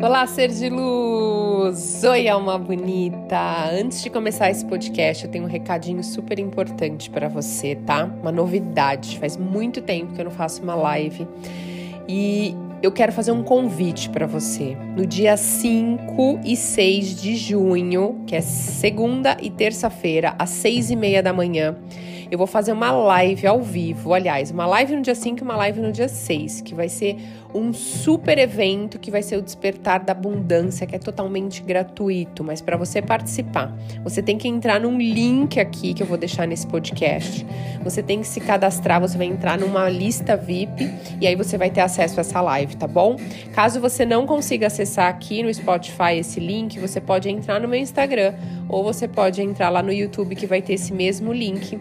Olá, ser de luz! Oi, alma bonita! Antes de começar esse podcast, eu tenho um recadinho super importante para você, tá? Uma novidade. Faz muito tempo que eu não faço uma live e eu quero fazer um convite para você. No dia 5 e 6 de junho, que é segunda e terça-feira, às 6 e meia da manhã, eu vou fazer uma live ao vivo. Aliás, uma live no dia 5 e uma live no dia 6, que vai ser um super evento que vai ser o Despertar da Abundância, que é totalmente gratuito. Mas para você participar, você tem que entrar num link aqui que eu vou deixar nesse podcast. Você tem que se cadastrar, você vai entrar numa lista VIP e aí você vai ter acesso a essa live, tá bom? Caso você não consiga acessar aqui no Spotify esse link, você pode entrar no meu Instagram ou você pode entrar lá no YouTube que vai ter esse mesmo link.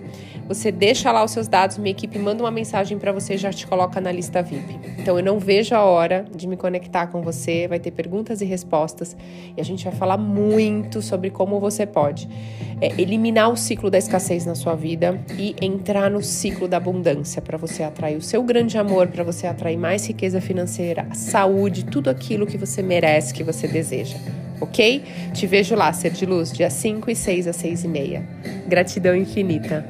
Você deixa lá os seus dados, minha equipe manda uma mensagem para você e já te coloca na lista VIP. Então eu não vejo a hora de me conectar com você, vai ter perguntas e respostas e a gente vai falar muito sobre como você pode é, eliminar o ciclo da escassez na sua vida e entrar no ciclo da abundância para você atrair o seu grande amor, para você atrair mais riqueza financeira, saúde, tudo aquilo que você merece, que você deseja ok? Te vejo lá, Ser de Luz, dia 5 e 6 às 6 e meia. Gratidão infinita.